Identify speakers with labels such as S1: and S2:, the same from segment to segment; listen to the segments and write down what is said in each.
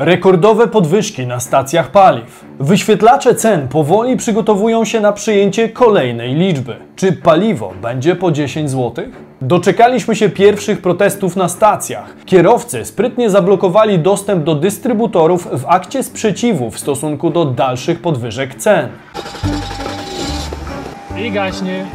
S1: Rekordowe podwyżki na stacjach paliw. Wyświetlacze cen powoli przygotowują się na przyjęcie kolejnej liczby. Czy paliwo będzie po 10 zł? Doczekaliśmy się pierwszych protestów na stacjach. Kierowcy sprytnie zablokowali dostęp do dystrybutorów w akcie sprzeciwu w stosunku do dalszych podwyżek cen.
S2: I gaśnie.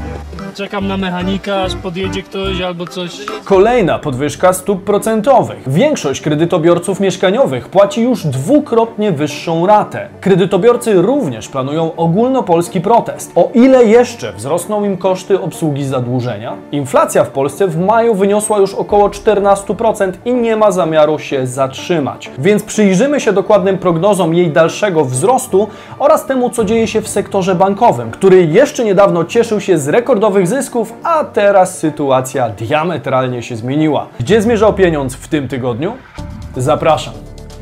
S2: Czekam na mechanika, aż podjedzie ktoś albo coś.
S1: Kolejna podwyżka stóp procentowych. Większość kredytobiorców mieszkaniowych płaci już dwukrotnie wyższą ratę. Kredytobiorcy również planują ogólnopolski protest. O ile jeszcze wzrosną im koszty obsługi zadłużenia? Inflacja w Polsce w maju wyniosła już około 14% i nie ma zamiaru się zatrzymać. Więc przyjrzymy się dokładnym prognozom jej dalszego wzrostu oraz temu, co dzieje się w sektorze bankowym, który jeszcze niedawno cieszył się z rekordowych zysków, a teraz sytuacja diametralnie się zmieniła. Gdzie zmierzał pieniądz w tym tygodniu? Zapraszam.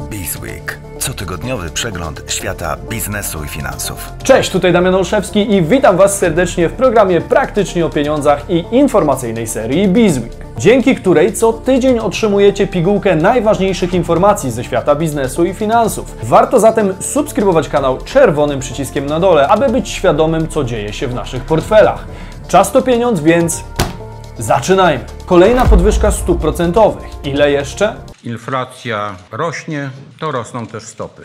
S3: Bizweek. Cotygodniowy przegląd świata biznesu i finansów.
S1: Cześć, tutaj Damian Olszewski i witam Was serdecznie w programie Praktycznie o pieniądzach i informacyjnej serii Bizweek, dzięki której co tydzień otrzymujecie pigułkę najważniejszych informacji ze świata biznesu i finansów. Warto zatem subskrybować kanał czerwonym przyciskiem na dole, aby być świadomym, co dzieje się w naszych portfelach. Czas to pieniądz, więc zaczynajmy. Kolejna podwyżka stóp procentowych. Ile jeszcze?
S4: inflacja rośnie, to rosną też stopy.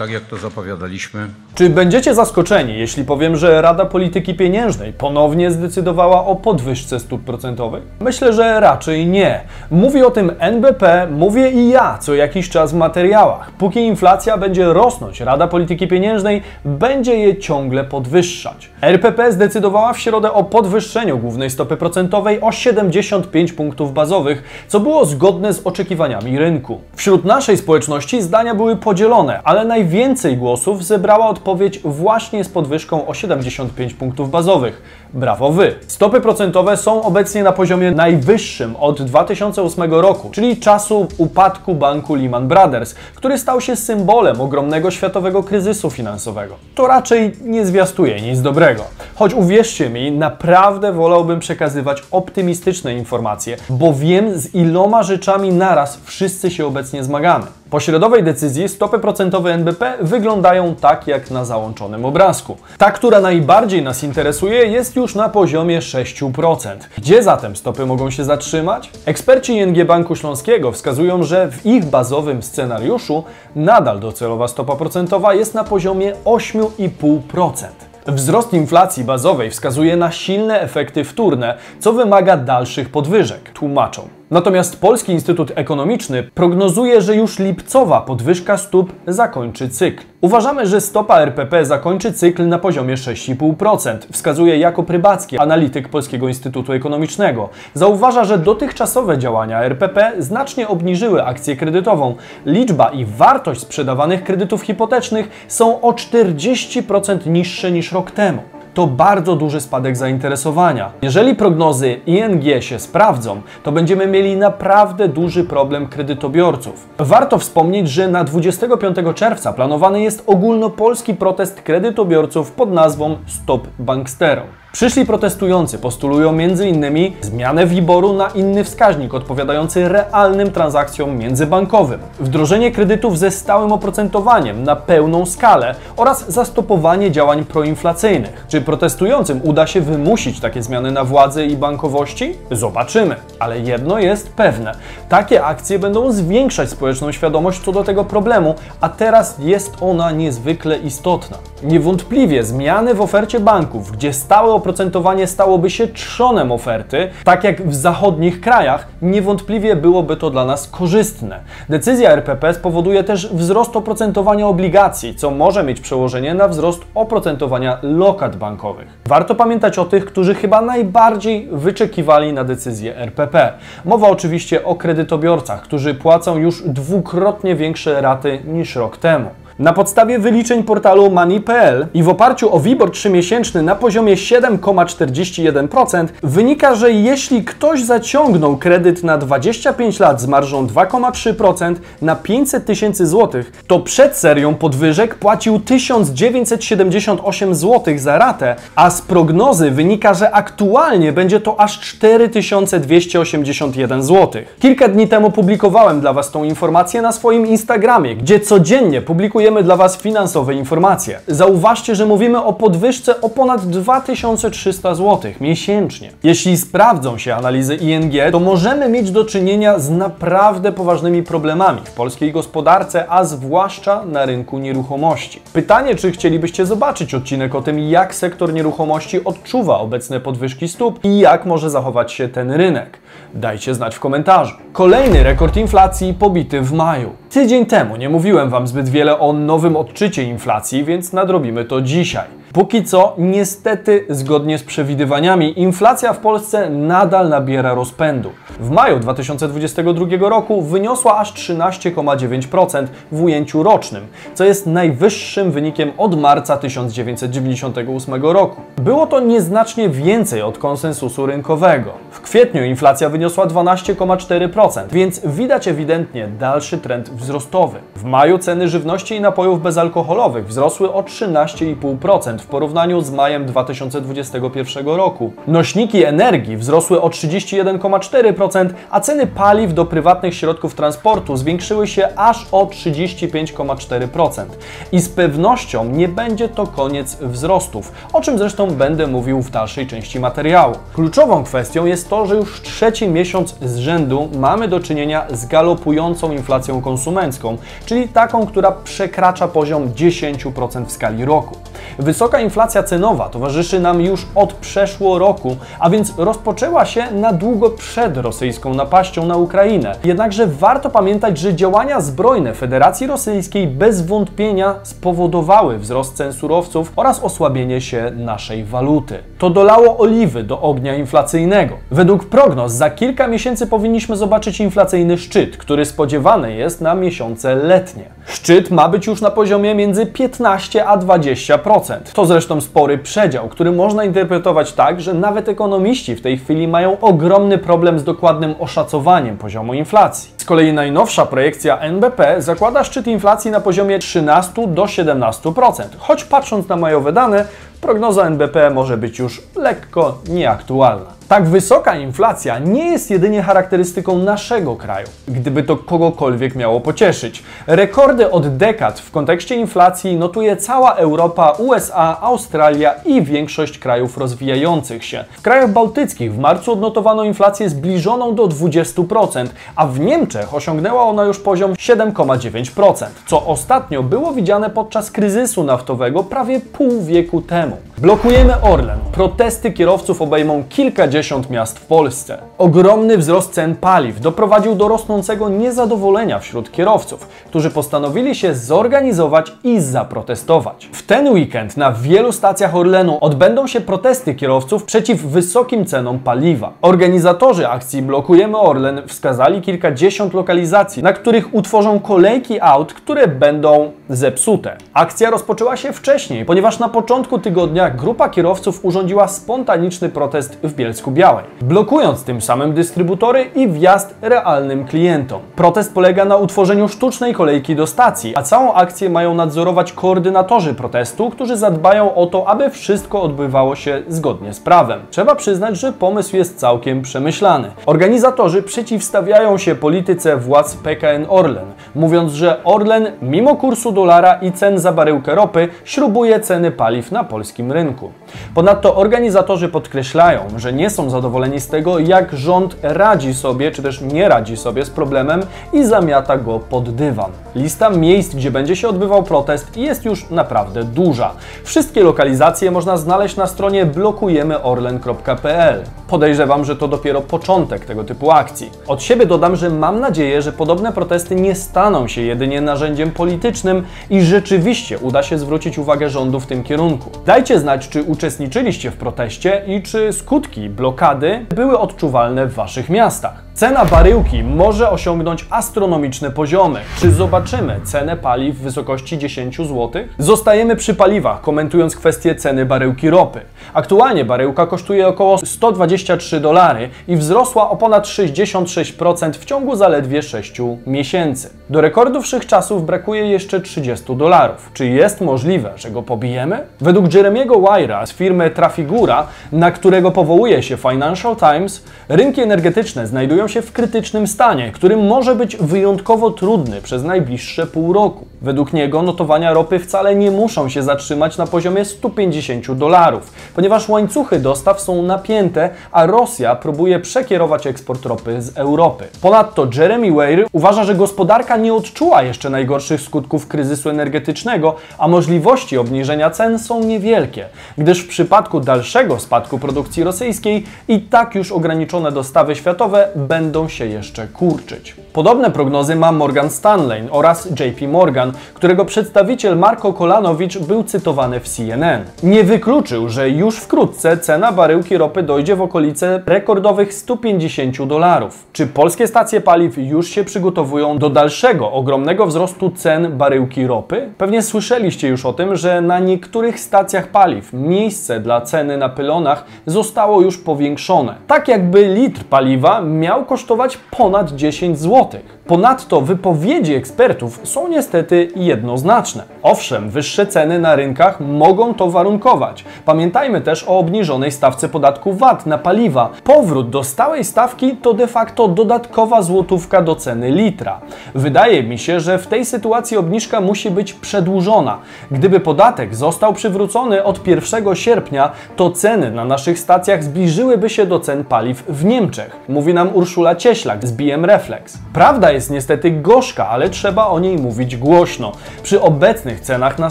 S4: Tak jak to zapowiadaliśmy.
S1: Czy będziecie zaskoczeni, jeśli powiem, że Rada Polityki Pieniężnej ponownie zdecydowała o podwyżce stóp procentowych? Myślę, że raczej nie. Mówi o tym NBP, mówię i ja co jakiś czas w materiałach. Póki inflacja będzie rosnąć, Rada Polityki Pieniężnej będzie je ciągle podwyższać. RPP zdecydowała w środę o podwyższeniu głównej stopy procentowej o 75 punktów bazowych, co było zgodne z oczekiwaniami rynku. Wśród naszej społeczności zdania były podzielone, ale najwięcej głosów zebrała odpowiedź właśnie z podwyżką o 75 punktów bazowych. Brawo wy! Stopy procentowe są obecnie na poziomie najwyższym od 2008 roku, czyli czasu upadku banku Lehman Brothers, który stał się symbolem ogromnego światowego kryzysu finansowego. To raczej nie zwiastuje nic dobrego. Choć uwierzcie mi, naprawdę wolałbym przekazywać optymistyczne informacje, bo wiem z iloma rzeczami naraz wszyscy się obecnie zmagamy. Po środowej decyzji stopy procentowe NBP wyglądają tak jak na załączonym obrazku. Ta, która najbardziej nas interesuje, jest już na poziomie 6%. Gdzie zatem stopy mogą się zatrzymać? Eksperci ING Banku Śląskiego wskazują, że w ich bazowym scenariuszu nadal docelowa stopa procentowa jest na poziomie 8,5%. Wzrost inflacji bazowej wskazuje na silne efekty wtórne, co wymaga dalszych podwyżek, tłumaczą. Natomiast Polski Instytut Ekonomiczny prognozuje, że już lipcowa podwyżka stóp zakończy cykl. Uważamy, że stopa RPP zakończy cykl na poziomie 6,5%, wskazuje Jakub Rybacki, analityk Polskiego Instytutu Ekonomicznego. Zauważa, że dotychczasowe działania RPP znacznie obniżyły akcję kredytową. Liczba i wartość sprzedawanych kredytów hipotecznych są o 40% niższe niż rok temu to bardzo duży spadek zainteresowania. Jeżeli prognozy ING się sprawdzą, to będziemy mieli naprawdę duży problem kredytobiorców. Warto wspomnieć, że na 25 czerwca planowany jest ogólnopolski protest kredytobiorców pod nazwą Stop Banksterom. Przyszli protestujący postulują m.in. zmianę WIBOR-u na inny wskaźnik odpowiadający realnym transakcjom międzybankowym, wdrożenie kredytów ze stałym oprocentowaniem na pełną skalę oraz zastopowanie działań proinflacyjnych. Czy protestującym uda się wymusić takie zmiany na władzy i bankowości? Zobaczymy. Ale jedno jest pewne. Takie akcje będą zwiększać społeczną świadomość co do tego problemu, a teraz jest ona niezwykle istotna. Niewątpliwie zmiany w ofercie banków, gdzie stałe oprocentowanie stałoby się trzonem oferty, tak jak w zachodnich krajach, niewątpliwie byłoby to dla nas korzystne. Decyzja RPP spowoduje też wzrost oprocentowania obligacji, co może mieć przełożenie na wzrost oprocentowania lokat bankowych. Warto pamiętać o tych, którzy chyba najbardziej wyczekiwali na decyzję RPP. Mowa oczywiście o kredytobiorcach, którzy płacą już dwukrotnie większe raty niż rok temu. Na podstawie wyliczeń portalu Money.pl i w oparciu o WIBOR 3-miesięczny na poziomie 7,41% wynika, że jeśli ktoś zaciągnął kredyt na 25 lat z marżą 2,3% na 500 tysięcy złotych, to przed serią podwyżek płacił 1978 zł za ratę, a z prognozy wynika, że aktualnie będzie to aż 4281 zł. Kilka dni temu publikowałem dla Was tą informację na swoim Instagramie, gdzie codziennie publikujemy dla Was finansowe informacje. Zauważcie, że mówimy o podwyżce o ponad 2300 zł miesięcznie. Jeśli sprawdzą się analizy ING, to możemy mieć do czynienia z naprawdę poważnymi problemami w polskiej gospodarce, a zwłaszcza na rynku nieruchomości. Pytanie, czy chcielibyście zobaczyć odcinek o tym, jak sektor nieruchomości odczuwa obecne podwyżki stóp i jak może zachować się ten rynek? Dajcie znać w komentarzu. Kolejny rekord inflacji pobity w maju. Tydzień temu nie mówiłem Wam zbyt wiele o nowym odczycie inflacji, więc nadrobimy to dzisiaj. Póki co, niestety, zgodnie z przewidywaniami, inflacja w Polsce nadal nabiera rozpędu. W maju 2022 roku wyniosła aż 13,9% w ujęciu rocznym, co jest najwyższym wynikiem od marca 1998 roku. Było to nieznacznie więcej od konsensusu rynkowego. W kwietniu inflacja wyniosła 12,4%, więc widać ewidentnie dalszy trend wzrostowy. W maju ceny żywności i napojów bezalkoholowych wzrosły o 13,5% w porównaniu z majem 2021 roku. Nośniki energii wzrosły o 31,4%, a ceny paliw do prywatnych środków transportu zwiększyły się aż o 35,4%. I z pewnością nie będzie to koniec wzrostów, o czym zresztą będę mówił w dalszej części materiału. Kluczową kwestią jest to, że już trzeci miesiąc z rzędu mamy do czynienia z galopującą inflacją konsumencką, czyli taką, która przekracza poziom 10% w skali roku. Wysoka inflacja cenowa towarzyszy nam już od przeszło roku, a więc rozpoczęła się na długo przed rosyjską napaścią na Ukrainę. Jednakże warto pamiętać, że działania zbrojne Federacji Rosyjskiej bez wątpienia spowodowały wzrost cen surowców oraz osłabienie się naszej waluty. To dolało oliwy do ognia inflacyjnego. Według prognoz za kilka miesięcy powinniśmy zobaczyć inflacyjny szczyt, który spodziewany jest na miesiące letnie. Szczyt ma być już na poziomie między 15 a 20%. To zresztą spory przedział, który można interpretować tak, że nawet ekonomiści w tej chwili mają ogromny problem z dokładnym oszacowaniem poziomu inflacji. Z kolei najnowsza projekcja NBP zakłada szczyt inflacji na poziomie 13 do 17%, choć patrząc na majowe dane, prognoza NBP może być już lekko nieaktualna. Tak wysoka inflacja nie jest jedynie charakterystyką naszego kraju, gdyby to kogokolwiek miało pocieszyć. Rekordy od dekad w kontekście inflacji notuje cała Europa, USA, Australia i większość krajów rozwijających się. W krajach bałtyckich w marcu odnotowano inflację zbliżoną do 20%, a w Niemczech osiągnęła ona już poziom 7,9%, co ostatnio było widziane podczas kryzysu naftowego prawie pół wieku temu. Blokujemy Orlen. Protesty kierowców obejmą kilkadziesiąt miast w Polsce. Ogromny wzrost cen paliw doprowadził do rosnącego niezadowolenia wśród kierowców, którzy postanowili się zorganizować i zaprotestować. W ten weekend na wielu stacjach Orlenu odbędą się protesty kierowców przeciw wysokim cenom paliwa. Organizatorzy akcji Blokujemy Orlen wskazali kilkadziesiąt lokalizacji, na których utworzą kolejki aut, które będą zepsute. Akcja rozpoczęła się wcześniej, ponieważ na początku tygodnia grupa kierowców urządziła spontaniczny protest w Bielsku Białej, blokując tym samym dystrybutory i wjazd realnym klientom. Protest polega na utworzeniu sztucznej kolejki do stacji, a całą akcję mają nadzorować koordynatorzy protestu, którzy zadbają o to, aby wszystko odbywało się zgodnie z prawem. Trzeba przyznać, że pomysł jest całkiem przemyślany. Organizatorzy przeciwstawiają się polityce władz PKN Orlen, mówiąc, że Orlen mimo kursu dolara i cen za baryłkę ropy śrubuje ceny paliw na polskim rynku. Ponadto organizatorzy podkreślają, że nie są zadowoleni z tego, jak rząd radzi sobie, czy też nie radzi sobie z problemem i zamiata go pod dywan. Lista miejsc, gdzie będzie się odbywał protest jest już naprawdę duża. Wszystkie lokalizacje można znaleźć na stronie blokujemyorlen.pl. Podejrzewam, że to dopiero początek tego typu akcji. Od siebie dodam, że mam nadzieję, że podobne protesty nie staną się jedynie narzędziem politycznym i rzeczywiście uda się zwrócić uwagę rządu w tym kierunku. Dajcie znać, czy uczestniczyliście w proteście i czy skutki blokady były odczuwalne w Waszych miastach. Cena baryłki może osiągnąć astronomiczne poziomy. Czy zobaczymy cenę paliw w wysokości 10 zł? Zostajemy przy paliwach, komentując kwestię ceny baryłki ropy. Aktualnie baryłka kosztuje około 123 dolary i wzrosła o ponad 66% w ciągu zaledwie 6 miesięcy. Do rekordu wszechczasów brakuje jeszcze 30 dolarów. Czy jest możliwe, że go pobijemy? Według Jeremiego Wyra z firmy Trafigura, na którego powołuje się Financial Times, rynki energetyczne znajdują się w krytycznym stanie, który może być wyjątkowo trudny przez najbliższe pół roku. Według niego notowania ropy wcale nie muszą się zatrzymać na poziomie 150 dolarów, ponieważ łańcuchy dostaw są napięte, a Rosja próbuje przekierować eksport ropy z Europy. Ponadto Jeremy Weir uważa, że gospodarka nie odczuła jeszcze najgorszych skutków kryzysu energetycznego, a możliwości obniżenia cen są niewielkie, gdyż w przypadku dalszego spadku produkcji rosyjskiej i tak już ograniczone dostawy światowe będą się jeszcze kurczyć. Podobne prognozy ma Morgan Stanley oraz JP Morgan, którego przedstawiciel Marko Kolanowicz był cytowany w CNN. Nie wykluczył, że już wkrótce cena baryłki ropy dojdzie w okolice rekordowych 150 dolarów. Czy polskie stacje paliw już się przygotowują do dalszego ogromnego wzrostu cen baryłki ropy? Pewnie słyszeliście już o tym, że na niektórych stacjach paliw miejsce dla ceny na pylonach zostało już powiększone. Tak jakby litr paliwa miał kosztować ponad 10 zł. Ponadto wypowiedzi ekspertów są niestety jednoznaczne. Owszem, wyższe ceny na rynkach mogą to warunkować. Pamiętajmy też o obniżonej stawce podatku VAT na paliwa. Powrót do stałej stawki to de facto dodatkowa złotówka do ceny litra. Wydaje mi się, że w tej sytuacji obniżka musi być przedłużona. Gdyby podatek został przywrócony od 1 sierpnia, to ceny na naszych stacjach zbliżyłyby się do cen paliw w Niemczech. Mówi nam Urszula Cieślak z BM Reflex. Prawda jest niestety gorzka, ale trzeba o niej mówić głośno. Przy obecnych cenach na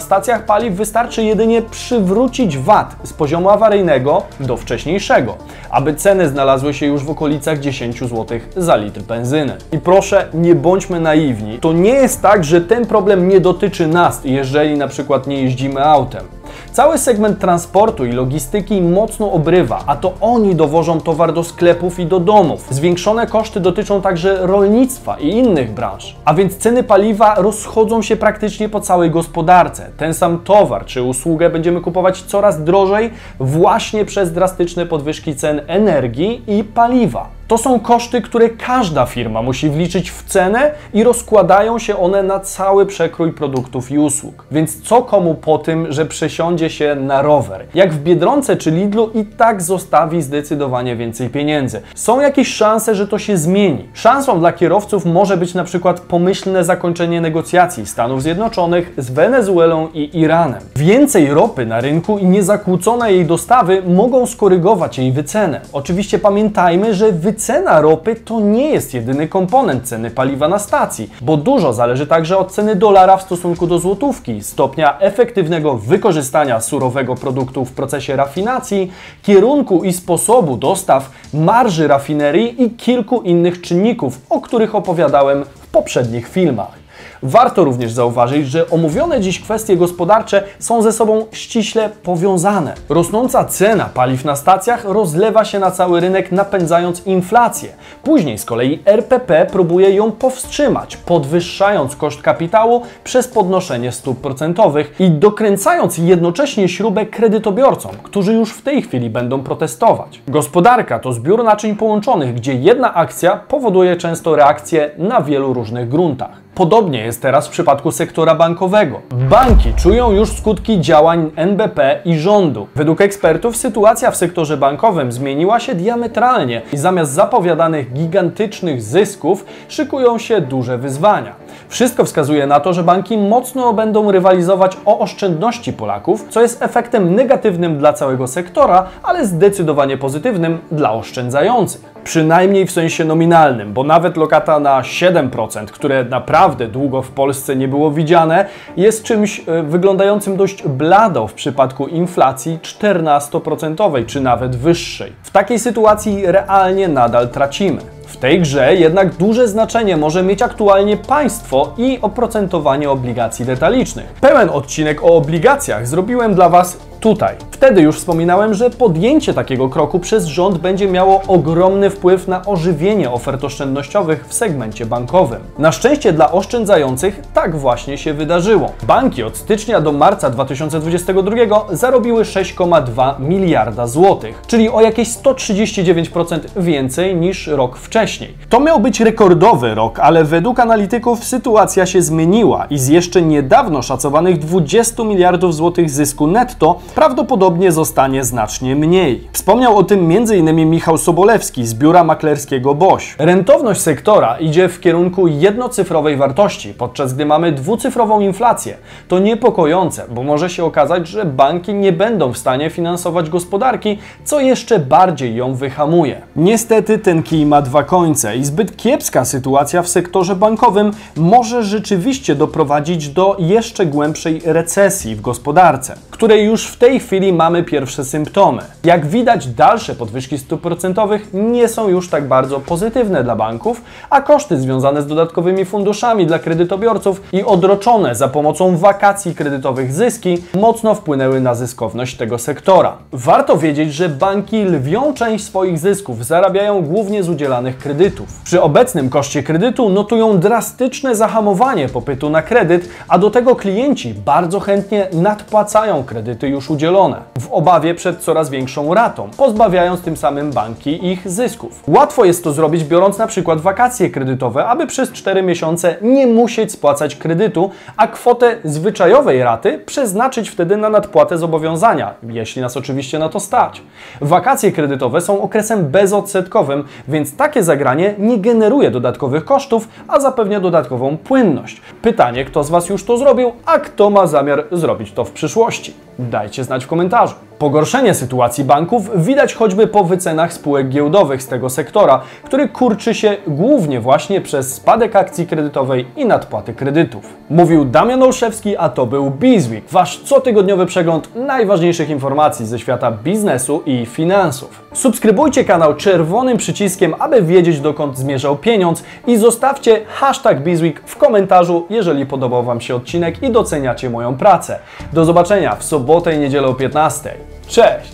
S1: stacjach paliw wystarczy jedynie przywrócić VAT z poziomu awaryjnego do wcześniejszego, aby ceny znalazły się już w okolicach 10 zł za litr benzyny. I proszę, nie bądźmy naiwni. To nie jest tak, że ten problem nie dotyczy nas, jeżeli na przykład nie jeździmy autem. Cały segment transportu i logistyki mocno obrywa, a to oni dowożą towar do sklepów i do domów. Zwiększone koszty dotyczą także rolnictwa i innych branż. A więc ceny paliwa rozchodzą się praktycznie po całej gospodarce. Ten sam towar czy usługę będziemy kupować coraz drożej właśnie przez drastyczne podwyżki cen energii i paliwa. To są koszty, które każda firma musi wliczyć w cenę i rozkładają się one na cały przekrój produktów i usług. Więc co komu po tym, że przesiądzie się na rower? Jak w Biedronce czy Lidlu i tak zostawi zdecydowanie więcej pieniędzy. Są jakieś szanse, że to się zmieni. Szansą dla kierowców może być na przykład pomyślne zakończenie negocjacji Stanów Zjednoczonych z Wenezuelą i Iranem. Więcej ropy na rynku i niezakłócone jej dostawy mogą skorygować jej wycenę. Oczywiście pamiętajmy, że wycena cena ropy to nie jest jedyny komponent ceny paliwa na stacji, bo dużo zależy także od ceny dolara w stosunku do złotówki, stopnia efektywnego wykorzystania surowego produktu w procesie rafinacji, kierunku i sposobu dostaw, marży rafinerii i kilku innych czynników, o których opowiadałem w poprzednich filmach. Warto również zauważyć, że omówione dziś kwestie gospodarcze są ze sobą ściśle powiązane. Rosnąca cena paliw na stacjach rozlewa się na cały rynek, napędzając inflację. Później z kolei RPP próbuje ją powstrzymać, podwyższając koszt kapitału przez podnoszenie stóp procentowych i dokręcając jednocześnie śrubę kredytobiorcom, którzy już w tej chwili będą protestować. Gospodarka to zbiór naczyń połączonych, gdzie jedna akcja powoduje często reakcje na wielu różnych gruntach. Podobnie jest teraz w przypadku sektora bankowego. Banki czują już skutki działań NBP i rządu. Według ekspertów sytuacja w sektorze bankowym zmieniła się diametralnie i zamiast zapowiadanych gigantycznych zysków szykują się duże wyzwania. Wszystko wskazuje na to, że banki mocno będą rywalizować o oszczędności Polaków, co jest efektem negatywnym dla całego sektora, ale zdecydowanie pozytywnym dla oszczędzających. Przynajmniej w sensie nominalnym, bo nawet lokata na 7%, które naprawdę długo w Polsce nie było widziane, jest czymś e, wyglądającym dość blado w przypadku inflacji 14% czy nawet wyższej. W takiej sytuacji realnie nadal tracimy. W tej grze jednak duże znaczenie może mieć aktualnie państwo i oprocentowanie obligacji detalicznych. Pełen odcinek o obligacjach zrobiłem dla Was tutaj. Wtedy już wspominałem, że podjęcie takiego kroku przez rząd będzie miało ogromny wpływ na ożywienie ofert oszczędnościowych w segmencie bankowym. Na szczęście dla oszczędzających tak właśnie się wydarzyło. Banki od stycznia do marca 2022 zarobiły 6,2 miliarda złotych, czyli o jakieś 139% więcej niż rok wcześniej. To miał być rekordowy rok, ale według analityków sytuacja się zmieniła i z jeszcze niedawno szacowanych 20 miliardów złotych zysku netto prawdopodobnie zostanie znacznie mniej. Wspomniał o tym m.in. Michał Sobolewski z biura maklerskiego BOŚ. Rentowność sektora idzie w kierunku jednocyfrowej wartości, podczas gdy mamy dwucyfrową inflację. To niepokojące, bo może się okazać, że banki nie będą w stanie finansować gospodarki, co jeszcze bardziej ją wyhamuje. Niestety ten kij ma dwa końce i zbyt kiepska sytuacja w sektorze bankowym może rzeczywiście doprowadzić do jeszcze głębszej recesji w gospodarce, której już w tej chwili mamy pierwsze symptomy. Jak widać, dalsze podwyżki stóp procentowych nie są już tak bardzo pozytywne dla banków, a koszty związane z dodatkowymi funduszami dla kredytobiorców i odroczone za pomocą wakacji kredytowych zyski mocno wpłynęły na zyskowność tego sektora. Warto wiedzieć, że banki lwią część swoich zysków zarabiają głównie z udzielanych kredytów. Przy obecnym koszcie kredytu notują drastyczne zahamowanie popytu na kredyt, a do tego klienci bardzo chętnie nadpłacają kredyty udzielone, w obawie przed coraz większą ratą, pozbawiając tym samym banki ich zysków. Łatwo jest to zrobić biorąc na przykład wakacje kredytowe, aby przez 4 miesiące nie musieć spłacać kredytu, a kwotę zwyczajowej raty przeznaczyć wtedy na nadpłatę zobowiązania, jeśli nas oczywiście na to stać. Wakacje kredytowe są okresem bezodsetkowym, więc takie zagranie nie generuje dodatkowych kosztów, a zapewnia dodatkową płynność. Pytanie, kto z Was już to zrobił, a kto ma zamiar zrobić to w przyszłości? Dajcie znać w komentarzu. Pogorszenie sytuacji banków widać choćby po wycenach spółek giełdowych z tego sektora, który kurczy się głównie właśnie przez spadek akcji kredytowej i nadpłaty kredytów. Mówił Damian Olszewski, a to był Bizweek, wasz cotygodniowy przegląd najważniejszych informacji ze świata biznesu i finansów. Subskrybujcie kanał czerwonym przyciskiem, aby wiedzieć dokąd zmierzał pieniądz i zostawcie hashtag Bizweek w komentarzu, jeżeli podobał Wam się odcinek i doceniacie moją pracę. Do zobaczenia w sobotę i niedzielę o 15. Cześć!